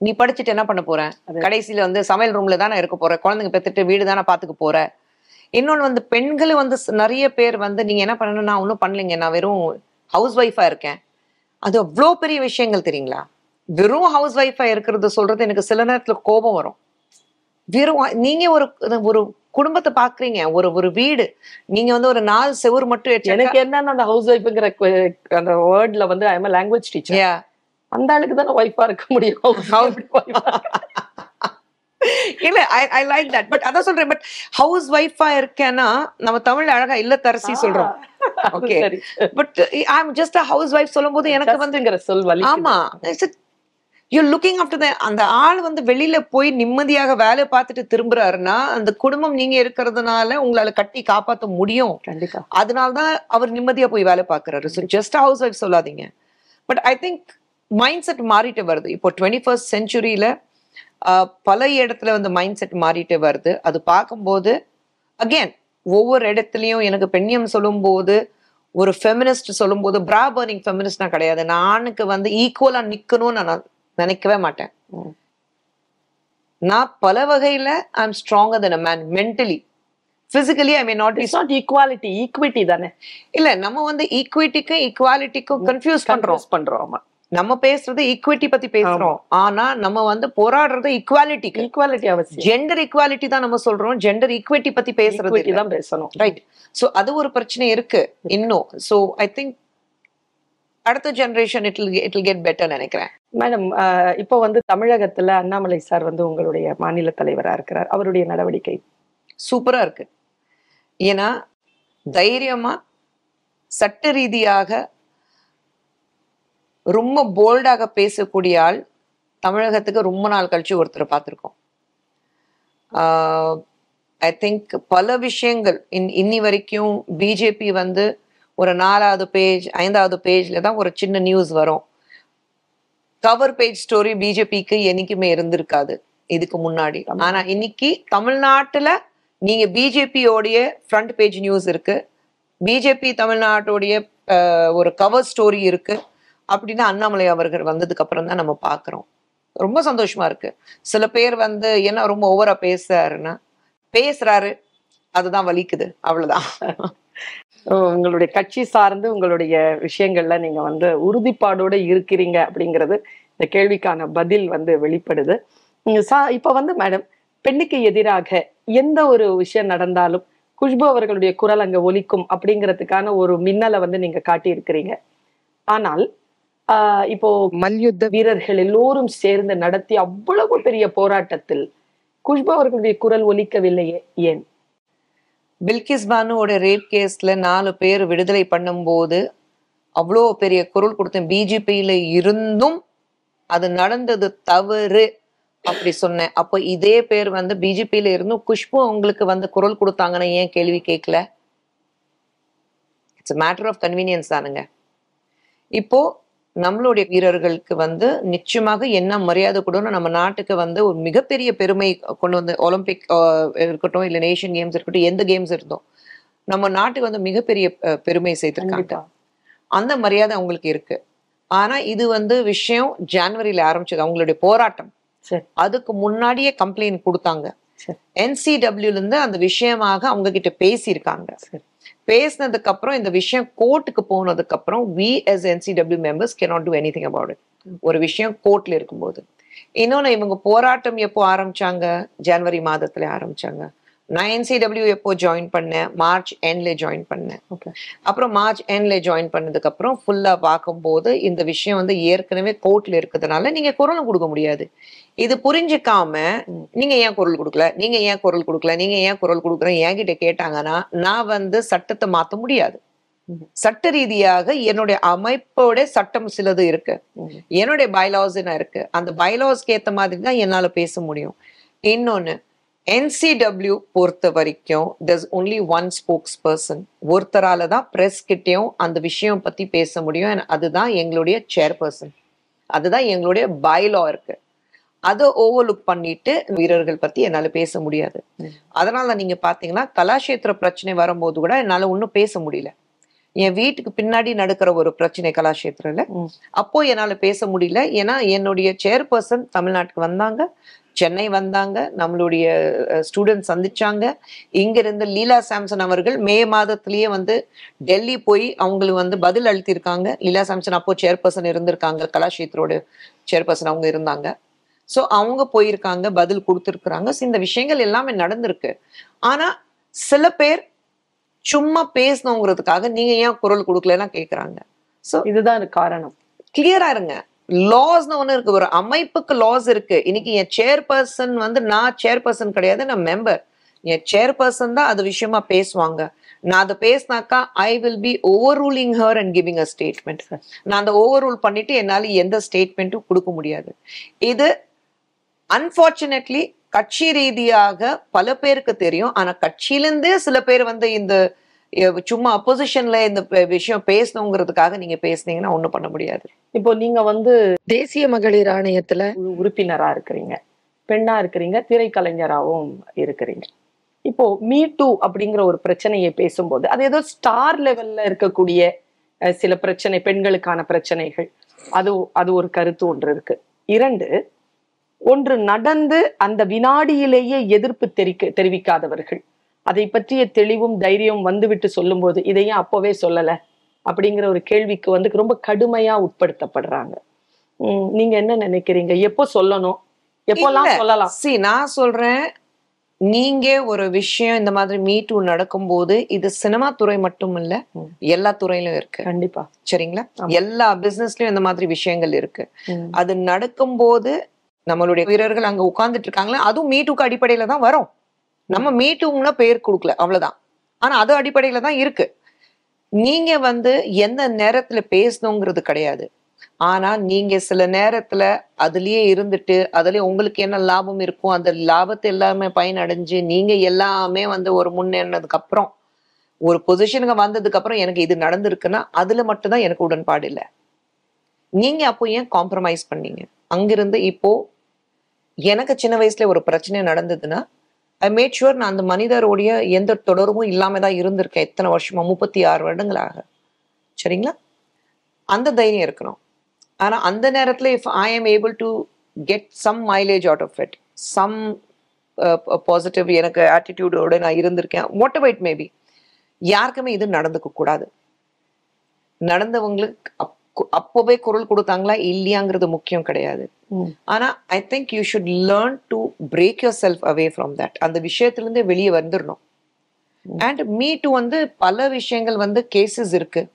நீ படிச்சுட்டு என்ன பண்ண போற? கடைசியில வந்து சமையல் ரூம்ல தானே இருக்க போற? குழந்தைங்க பெத்துட்டு வீடு தானே பாத்துக்க போற? இன்னொன்னு வந்து பெண்கள் வந்து நிறைய பேர் வந்து நீங்க என்ன பண்ணணும் நான் ஒன்றும் பண்ணலைங்க. நான் வெறும் ஹவுஸ் ஒய்ஃபா இருக்கேன். அது அவ்வளோ பெரிய விஷயங்கள் தெரியுங்களா? வெறும் ஹவுஸ் ஒய்ஃபா இருக்கிறது சொல்றது எனக்கு சில நேரத்துல கோபம் வரும். வெறும் நீங்க ஒரு ஒரு குடும்பத்தை பாக்குறீங்க ஒரு ஒரு வீடு நீங்க வந்து ஒரு நாலு செவுரு மட்டும் எனக்கு என்னன்னா அந்த ஹவுஸ் ஒய்ஃப்ங்கிற அந்த வேர்ட்ல வந்து ஐ எம் லாங்குவேஜ் டீச்சர். அந்த ஆளுக்கு தானே ஒய்ஃபா இருக்க முடியும்? இல்ல I I like that but அதான் சொல்றேன் பட் ஹவுஸ் ஒய்ஃபா இருக்கேன்னா நம்ம தமிழ்ல அழகா இல்லத்தரசி சொல்றோம். அது *laughs* Okay. சரி. But I am just housewife சொல்லும்போது எனக்கு வந்து Justங்கிற சொல் ஆமா. யூ லுக்கிங் ஆஃப்டர் த அந்த ஆள் வந்து வெளியில போய் நிம்மதியாக வேலை பார்த்துட்டு திரும்புறாருன்னா அந்த குடும்பம் நீங்க இருக்கிறதுனால உங்களால கட்டி காப்பாத்த முடியும். கண்டிப்பா. அதனாலதான் அவர் நிம்மதியா போய் வேலை பார்க்கறாரு. ஸோ ஜஸ்ட் ஹவுஸ் ஒய்ஃப் சொல்லாதீங்க. But I think mindset மாறிட்டு வருது. இப்போ டுவெண்ட்டி ஃபர்ஸ்ட் செஞ்சுரியில பல இடத்துல வந்து மைண்ட் செட் மாறிட்டு வருது. அது பார்க்கும்போது அகேன் ஒவ்வொரு இடத்துலயும் எனக்கு பெண்ணியம் சொல்லும்போது ஒரு ஃபெமினிஸ்ட் சொல்லும்போது பிரா பர்னிங் ஃபெமினிஸ்ட் நான் கிடையாது. நான் ஆணுக்கு வந்து ஈக்குவலா நிக்கணும்னு நான் நினைக்கவே மாட்டேன். நான் பல வகையில I am stronger than a man mentally physically I may not be it's not equality equity தானே. இல்ல நம்ம வந்து ஈக்விட்டிக்கும் ஈக்குவாலிட்டிக்கும் கன்ஃபியூஸ் பண்றோம். பண்றோம் நம்ம பேசுறது ஈக்விட்டி பத்தி பேசுறோம். ஆனா நம்ம வந்து போராடுறது ஈக்குவாலிட்டிக்கு ஈக்குவாலிட்டி அவசியம். ஜெண்டர் ஈக்குவாலிட்டி தான் நம்ம சொல்றோம். ஜெண்டர் ஈக்விட்டி பத்தி பேசுறது தான் பேசணும். ரைட் சோ அது ஒரு பிரச்சனை இருக்கு. இன்னும். சோ ஐ திங்க் அடுத்த generation it it get better நினைக்கிறேன். மேடம் இப்போ வந்து தமிழகத்துல அண்ணாமலை சார் வந்து உங்களுடைய மாநில தலைவரா இருக்கிறார். அவருடைய நடவடிக்கை? சூப்பரா இருக்கு. ஏன்னா தைரியமா சட்ட ரீதியாக ரொம்ப போல்டாக பேசக்கூடிய ஆள் தமிழகத்துக்கு ரொம்ப நாள் கழிச்சு ஒருத்தரை பார்த்துருக்கோம். ஐ திங்க் பல விஷயங்கள் இன் இன்னி வரைக்கும் பிஜேபி வந்து ஒரு நாலாவது பேஜ் ஐந்தாவது பேஜ்ல தான் ஒரு சின்ன நியூஸ் வரும். கவர் பேஜ் ஸ்டோரி பிஜேபிக்கு என்னைக்குமே இருந்திருக்காது. இதுக்கு முன்னாடி. ஆனா இன்னைக்கு தமிழ்நாட்டுல நீங்க பிஜேபியோடைய ஃப்ரண்ட் பேஜ் நியூஸ் இருக்கு. பிஜேபி தமிழ்நாட்டுடைய ஒரு கவர் ஸ்டோரி இருக்கு. அப்படின்னு அண்ணாமலை அவர்கள் வந்ததுக்கு அப்புறம் தான் நம்ம பாக்குறோம். ரொம்ப சந்தோஷமா இருக்கு. சில பேர் வந்து என்ன ரொம்ப ஓவரா பேசுறாருன்னா பேசுறாரு அதுதான் வலிக்குது. அவ்வளவுதான். உங்களுடைய கட்சி சார்ந்து உங்களுடைய விஷயங்கள்ல நீங்க வந்து உறுதிப்பாடோட இருக்கிறீங்க அப்படிங்கிறது இந்த கேள்விக்கான பதில் வந்து வெளிப்படுது. சா- இப்ப வந்து மேடம் பெண்ணுக்கு எதிராக எந்த ஒரு விஷயம் நடந்தாலும் குஷ்பு அவர்களுடைய குரல் அங்க ஒலிக்கும் அப்படிங்கிறதுக்கான ஒரு மின்னலை வந்து நீங்க காட்டி இருக்கிறீங்க ஆனால் ஆஹ் இப்போ மல்யுத்த வீரர்கள் எல்லோரும் சேர்ந்து நடத்தி அவ்வளவு பெரிய போராட்டத்தில் குஷ்பு அவர்களுடைய குரல் ஒலிக்கவில்லையே ஏன்? பில்கிஸ் பானுவோட ரேப் கேஸ்ல நாலு பேர் விடுதலை பண்ணும்போது அவ்வளோ பெரிய குரல் கொடுத்தேன் பிஜேபியில இருந்தும் அது நடந்தது தவறு அப்படி சொன்னேன். அப்போ இதே பேர் வந்து பிஜேபியில இருந்தும் குஷ்பு அவங்களுக்கு வந்து குரல் கொடுத்தாங்கன்னு ஏன் கேள்வி கேட்கல? இட்ஸ் மேட்டர் ஆஃப் கன்வீனியன்ஸ் தானுங்க. இப்போ நம்மளுடைய வீரர்களுக்கு வந்து நிச்சயமாக என்ன மரியாதை கொடுன்னு நம்ம நாட்டுக்கு வந்து ஒரு மிகப்பெரிய பெருமை கொண்டு வந்து ஒலிம்பிக் இருக்கட்டும் இல்ல நேஷன் கேம்ஸ் இருக்கட்டும் எந்த கேம்ஸ் இருந்தோம் நம்ம நாட்டுக்கு வந்து மிகப்பெரிய பெருமை சேர்த்திருக்காங்க. கண்டிப்பா. அந்த மரியாதை அவங்களுக்கு இருக்கு. ஆனா இது வந்து விஷயம் ஜனவரியில ஆரம்பிச்சது அவங்களுடைய போராட்டம். அதுக்கு முன்னாடியே கம்ப்ளைண்ட் கொடுத்தாங்க. என்சிடபிள்யூல இருந்து அந்த விஷயமாக அவங்க கிட்ட பேசியிருக்காங்க பேசினதுக்கு அப்புறம் இந்த விஷயம் கோர்ட்டுக்கு போனதுக்கு அப்புறம் we as NCW members cannot do anything about it ஒரு விஷயம் கோர்ட்ல இருக்கும்போது. இன்னொன்னு இவங்க போராட்டம் எப்போ ஆரம்பிச்சாங்க? ஜனவரி மாதத்துல ஆரம்பிச்சாங்க. நான் என்சிடபிள்யூ எப்போ ஜாயின் பண்ணேன்? மார்ச் எண்ட்ல ஜாயின் பண்ணேன். ஓகே அப்புறம் மார்ச் எண்ட்ல ஜாயின் பண்ணதுக்கு அப்புறம் ஃபுல்லா பார்க்கும்போது இந்த விஷயம் வந்து ஏற்கனவே கோர்ட்ல இருக்கிறதுனால நீங்க குரல் கொடுக்க முடியாது. இது புரிஞ்சுக்காம. நீங்க ஏன் குரல் கொடுக்கல? நீங்க ஏன் குரல் கொடுக்கல? நீங்க ஏன் குரல் கொடுக்கல என்கிட்ட கேட்டாங்கன்னா நான் வந்து சட்டத்தை மாத்த முடியாது. சட்ட ரீதியாக என்னுடைய அமைப்போட சட்டம் சிலது இருக்கு. என்னுடைய பைலாஸ் இருக்கு? அந்த பைலாஸ்க்கு ஏத்த மாதிரி தான் என்னால பேச முடியும். இன்னொன்னு என்சிடபிள்யூ பொறுத்த வரைக்கும் there's only one spokesperson ஒருத்தரால தான் பிரஸ் கிட்டயும் அந்த விஷயம் பத்தி பேச முடியும். அதுதான் எங்களுடைய சேர்பர்சன் அதுதான் எங்களுடைய பைலா இருக்கு. அதை ஓவர்லுக் பண்ணிட்டு வீரர்கள் பத்தி என்னால பேச முடியாது. அதனால நீங்க பாத்தீங்கன்னா கலாஷேத்திர பிரச்சனை வரும்போது கூட என்னால ஒன்றும் பேச முடியல. என் வீட்டுக்கு பின்னாடி நடக்கிற ஒரு பிரச்சனை கலாஷேத்திரல. அப்போ என்னால பேச முடியல. ஏன்னா என்னுடைய சேர்பர்சன் தமிழ்நாட்டுக்கு வந்தாங்க. சென்னை வந்தாங்க. நம்மளுடைய ஸ்டூடெண்ட் சந்திச்சாங்க. இங்க இருந்து லீலா சாம்சன் அவர்கள் மே மாதத்திலேயே வந்து டெல்லி போய் அவங்களுக்கு வந்து பதில் அளித்திருக்காங்க. லீலா சாம்சன் அப்போ சேர்பர்சன் இருந்திருக்காங்க. கலாஷேத்ரோட சேர்பர்சன் அவங்க இருந்தாங்க. ஸோ அவங்க போயிருக்காங்க பதில் கொடுத்துருக்குறாங்க. இந்த விஷயங்கள் எல்லாமே நடந்திருக்கு. ஆனா சில பேர் சும்மா பேசணுங்கிறதுக்காக நீங்க ஏன் குரல் கொடுக்கலன்னா கேக்குறாங்க. ஸோ இதுதான் காரணம். கிளியரா இருங்க. லாஸ்னு ஒண்ணு இருக்கு. ஒரு அமைப்புக்கு லாஸ் இருக்கு. இன்னைக்கு என் சேர்பர்சன் வந்து நான் சேர்பர்சன் கிடையாது நான் மெம்பர் என் சேர்பர்சன் தான் அது விஷயமா பேசுவாங்க. நான் அதை பேசினாக்கா I will be overruling her and giving a statement நான் அந்த ஓவர் ரூல் பண்ணிட்டு என்னால எந்த ஸ்டேட்மெண்ட்டும் கொடுக்க முடியாது. இது அன்பார்ச்சுனேட்லி கட்சி ரீதியாக பல பேருக்கு தெரியும். ஆனா கட்சியிலிருந்தே சில பேர் வந்து இந்த சும்மா அப்போசிஷன்ல இந்த விஷயம் பேசணுங்கிறதுக்காக நீங்க பேசுனீங்கன்னா ஒண்ணும் பண்ண முடியாது. இப்போ நீங்க வந்து தேசிய மகளிர் ஆணையத்துல உறுப்பினரா இருக்கிறீங்க. பெண்ணா இருக்கிறீங்க. திரைக்கலைஞராகவும் இருக்கிறீங்க. இப்போ மீ டூ அப்படிங்கிற ஒரு பிரச்சனையை பேசும்போது அது ஏதோ ஸ்டார் லெவல்ல இருக்கக்கூடிய சில பிரச்சனை பெண்களுக்கான பிரச்சனைகள். அது அது ஒரு கருத்து ஒன்று இருக்கு. இரண்டு ஒன்று நடந்து அந்த வினாடியிலேயே எதிர்ப்பு தெரிக்க தெரிவிக்காதவர்கள். அதை பற்றிய தெளிவும் தைரியம் வந்துவிட்டு சொல்லும்போது இதையும் அப்பவே சொல்லல? அப்படிங்கிற ஒரு கேள்விக்கு வந்து ரொம்ப கடுமையா உட்படுத்தப்படுறாங்க. நீங்க என்ன நினைக்கிறீங்க? எப்போ சொல்லணும்? எப்போல்லாம். சொல்லலாம்? சி நான் சொல்றேன் நீங்க ஒரு விஷயம் இந்த மாதிரி மீ டூ நடக்கும்போது இது சினிமா துறை மட்டும் இல்ல. எல்லா துறையிலும் இருக்கு. கண்டிப்பா. சரிங்களா. எல்லா பிசினஸ்லயும் இந்த மாதிரி விஷயங்கள் இருக்கு. அது நடக்கும்போது நம்மளுடைய வீரர்கள் அங்க உட்கார்ந்துட்டு இருக்காங்களா அதுவும் மீட்டுக்கு அடிப்படையில தான் வரும். நம்ம மீட்டும்னா பெயர் கொடுக்கல அவ்வளவுதான். ஆனா அது அடிப்படையில தான் இருக்கு. நீங்க வந்து எந்த நேரத்துல பேசணுங்கிறது கிடையாது. ஆனா நீங்க சில நேரத்துல அதுலயே இருந்துட்டு அதுலயே உங்களுக்கு என்ன லாபம் இருக்கும் அந்த லாபத்தை எல்லாமே பயனடைஞ்சு நீங்க எல்லாமே வந்து ஒரு முன்னேறினதுக்கு அப்புறம் ஒரு பொசிஷனுக்கு வந்ததுக்கு அப்புறம் எனக்கு இது நடந்திருக்குன்னா அதுல மட்டும்தான் எனக்கு உடன்பாடு இல்லை. நீங்க அப்போ ஏன் காம்ப்ரமைஸ் பண்ணீங்க? அங்கிருந்து இப்போ எனக்கு சின்ன வயசுல ஒரு பிரச்சனை நடந்ததுன்னா ஐ மேட் ஷுவர் நான் அந்த மனிதருடைய எந்த தொடர்பும் இல்லாம தான் இருந்திருக்கேன் எத்தனை வருஷமா முப்பத்தி ஆறு வருடங்களாக. சரிங்களா? அந்த தைரியம் இருக்கணும். ஆனா அந்த நேரத்துல if I am able to get some mileage out of it some positive எனக்கு ஆட்டிடியூடோட நான் இருந்திருக்கேன் மோட்டிவேட் மேபி யாருக்குமே இது நடந்துக்க கூடாது நடந்தவங்களுக்கு அப்- அப்போவே குரல் கொடுத்தாங்களா இல்லையாங்கிறது முக்கியம் கிடையாது. ஆனா I think you should learn to break yourself away from that அந்த விஷயத்திலிருந்தே வெளியே வந்துடணும். அண்ட் மீ டு வந்து பல விஷயங்கள் வந்து கேசஸ் இருக்கு.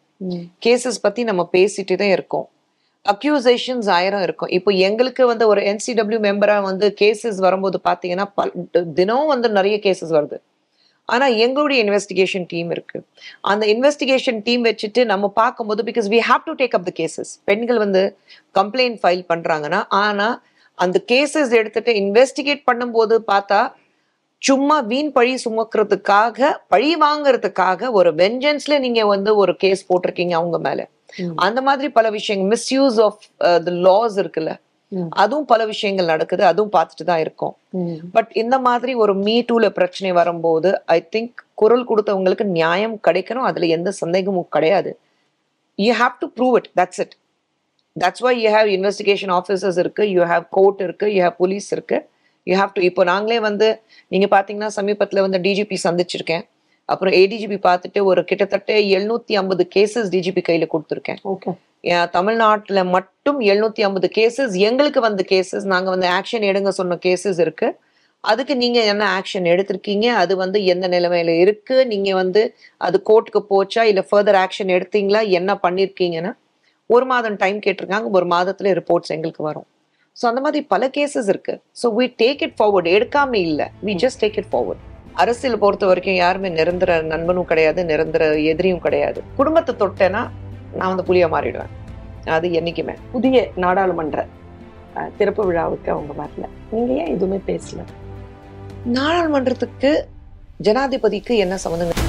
கேசஸ் பத்தி நம்ம பேசிட்டு தான் இருக்கோம். அக்யூசேஷன்ஸ் ஆயிரம் இருக்கும். இப்போ எங்களுக்கு வந்து ஒரு என்சிடபிள்யூ மெம்பரா வந்து கேசஸ் வரும்போது பாத்தீங்கன்னா பல- தினம் வந்து நிறைய கேசஸ் வருது. ஆனா எங்களுடைய இன்வெஸ்டிகேஷன் டீம் இருக்கு. அந்த இன்வெஸ்டிகேஷன் டீம் வச்சுட்டு நம்ம பார்க்கும்போது because we have to take up the cases பெண்கள் வந்து கம்ப்ளைண்ட் ஃபைல் பண்றாங்கன்னா ஆனா அந்த கேசஸ் எடுத்துட்டு இன்வெஸ்டிகேட் பண்ணும்போது பார்த்தா சும்மா வீண் பழி சுமக்கிறதுக்காக பழி வாங்குறதுக்காக ஒரு வெஞ்சன்ஸ்ல நீங்க வந்து ஒரு கேஸ் போட்டிருக்கீங்க அவங்க மேல. அந்த மாதிரி பல விஷயங்கள் மிஸ்யூஸ் ஆஃப் த லாஸ் இருக்குல்ல. அதுவும் பல விஷயங்கள் நடக்குது அதுவும் பார்த்துட்டு தான் இருக்கோம். பட் இந்த மாதிரி ஒரு மீ டூல பிரச்சனை வரும்போது ஐ திங்க் குரல் கொடுத்தவங்களுக்கு நியாயம் கிடைக்கணும் அதுல எந்த சந்தேகமும் கிடையாது. You have to prove it that's it that's why you have investigation officers இருக்கு யூ ஹேவ் கோர்ட் இருக்கு யூ ஹேவ் போலீஸ் இருக்கு. யூ ஹேவ் டு இப்போ நாங்களே வந்து நீங்க பாத்தீங்கன்னா சமீபத்துல வந்து டிஜிபி சந்திச்சிருக்கேன். அப்புறம் ஏடிஜிபி பார்த்துட்டு ஒரு கிட்டத்தட்ட எழுநூத்தி ஐம்பது கேசஸ் டிஜிபி கையில கொடுத்துருக்கேன். தமிழ்நாட்டில் மட்டும் எழுநூத்தி ஐம்பது கேசஸ் எங்களுக்கு வந்த கேசஸ் நாங்கள் வந்து ஆக்ஷன் எடுங்க சொன்ன கேசஸ் இருக்கு. அதுக்கு நீங்க என்ன ஆக்ஷன் எடுத்திருக்கீங்க? அது வந்து எந்த நிலைமையில இருக்கு? நீங்க வந்து அது கோர்ட்டுக்கு போச்சா? இல்ல ஃபர்தர் ஆக்ஷன் எடுத்தீங்களா? என்ன பண்ணிருக்கீங்கன்னா ஒரு மாதம் டைம் கேட்டிருக்காங்க. ஒரு மாதத்துல ரிப்போர்ட்ஸ் எங்களுக்கு வரும். ஸோ அந்த மாதிரி பல கேசஸ் இருக்கு. So we take it forward எடுக்காம இல்லை. We just take it forward அரசியல் பொறுத்த வரைக்கும் யாருமே நிரந்தர நண்பனும் கிடையாது. நிரந்தர எதிரியும் கிடையாது. குடும்பத்தை தொட்டேன்னா நான் வந்து புளியா மாறிடுவேன். அது என்னைக்குமே. புதிய நாடாளுமன்ற திறப்பு விழாவுக்கு அவங்க வரல. நீங்க ஏன் எதுவுமே பேசல? நாடாளுமன்றத்துக்கு ஜனாதிபதிக்கு என்ன சம்மந்தம்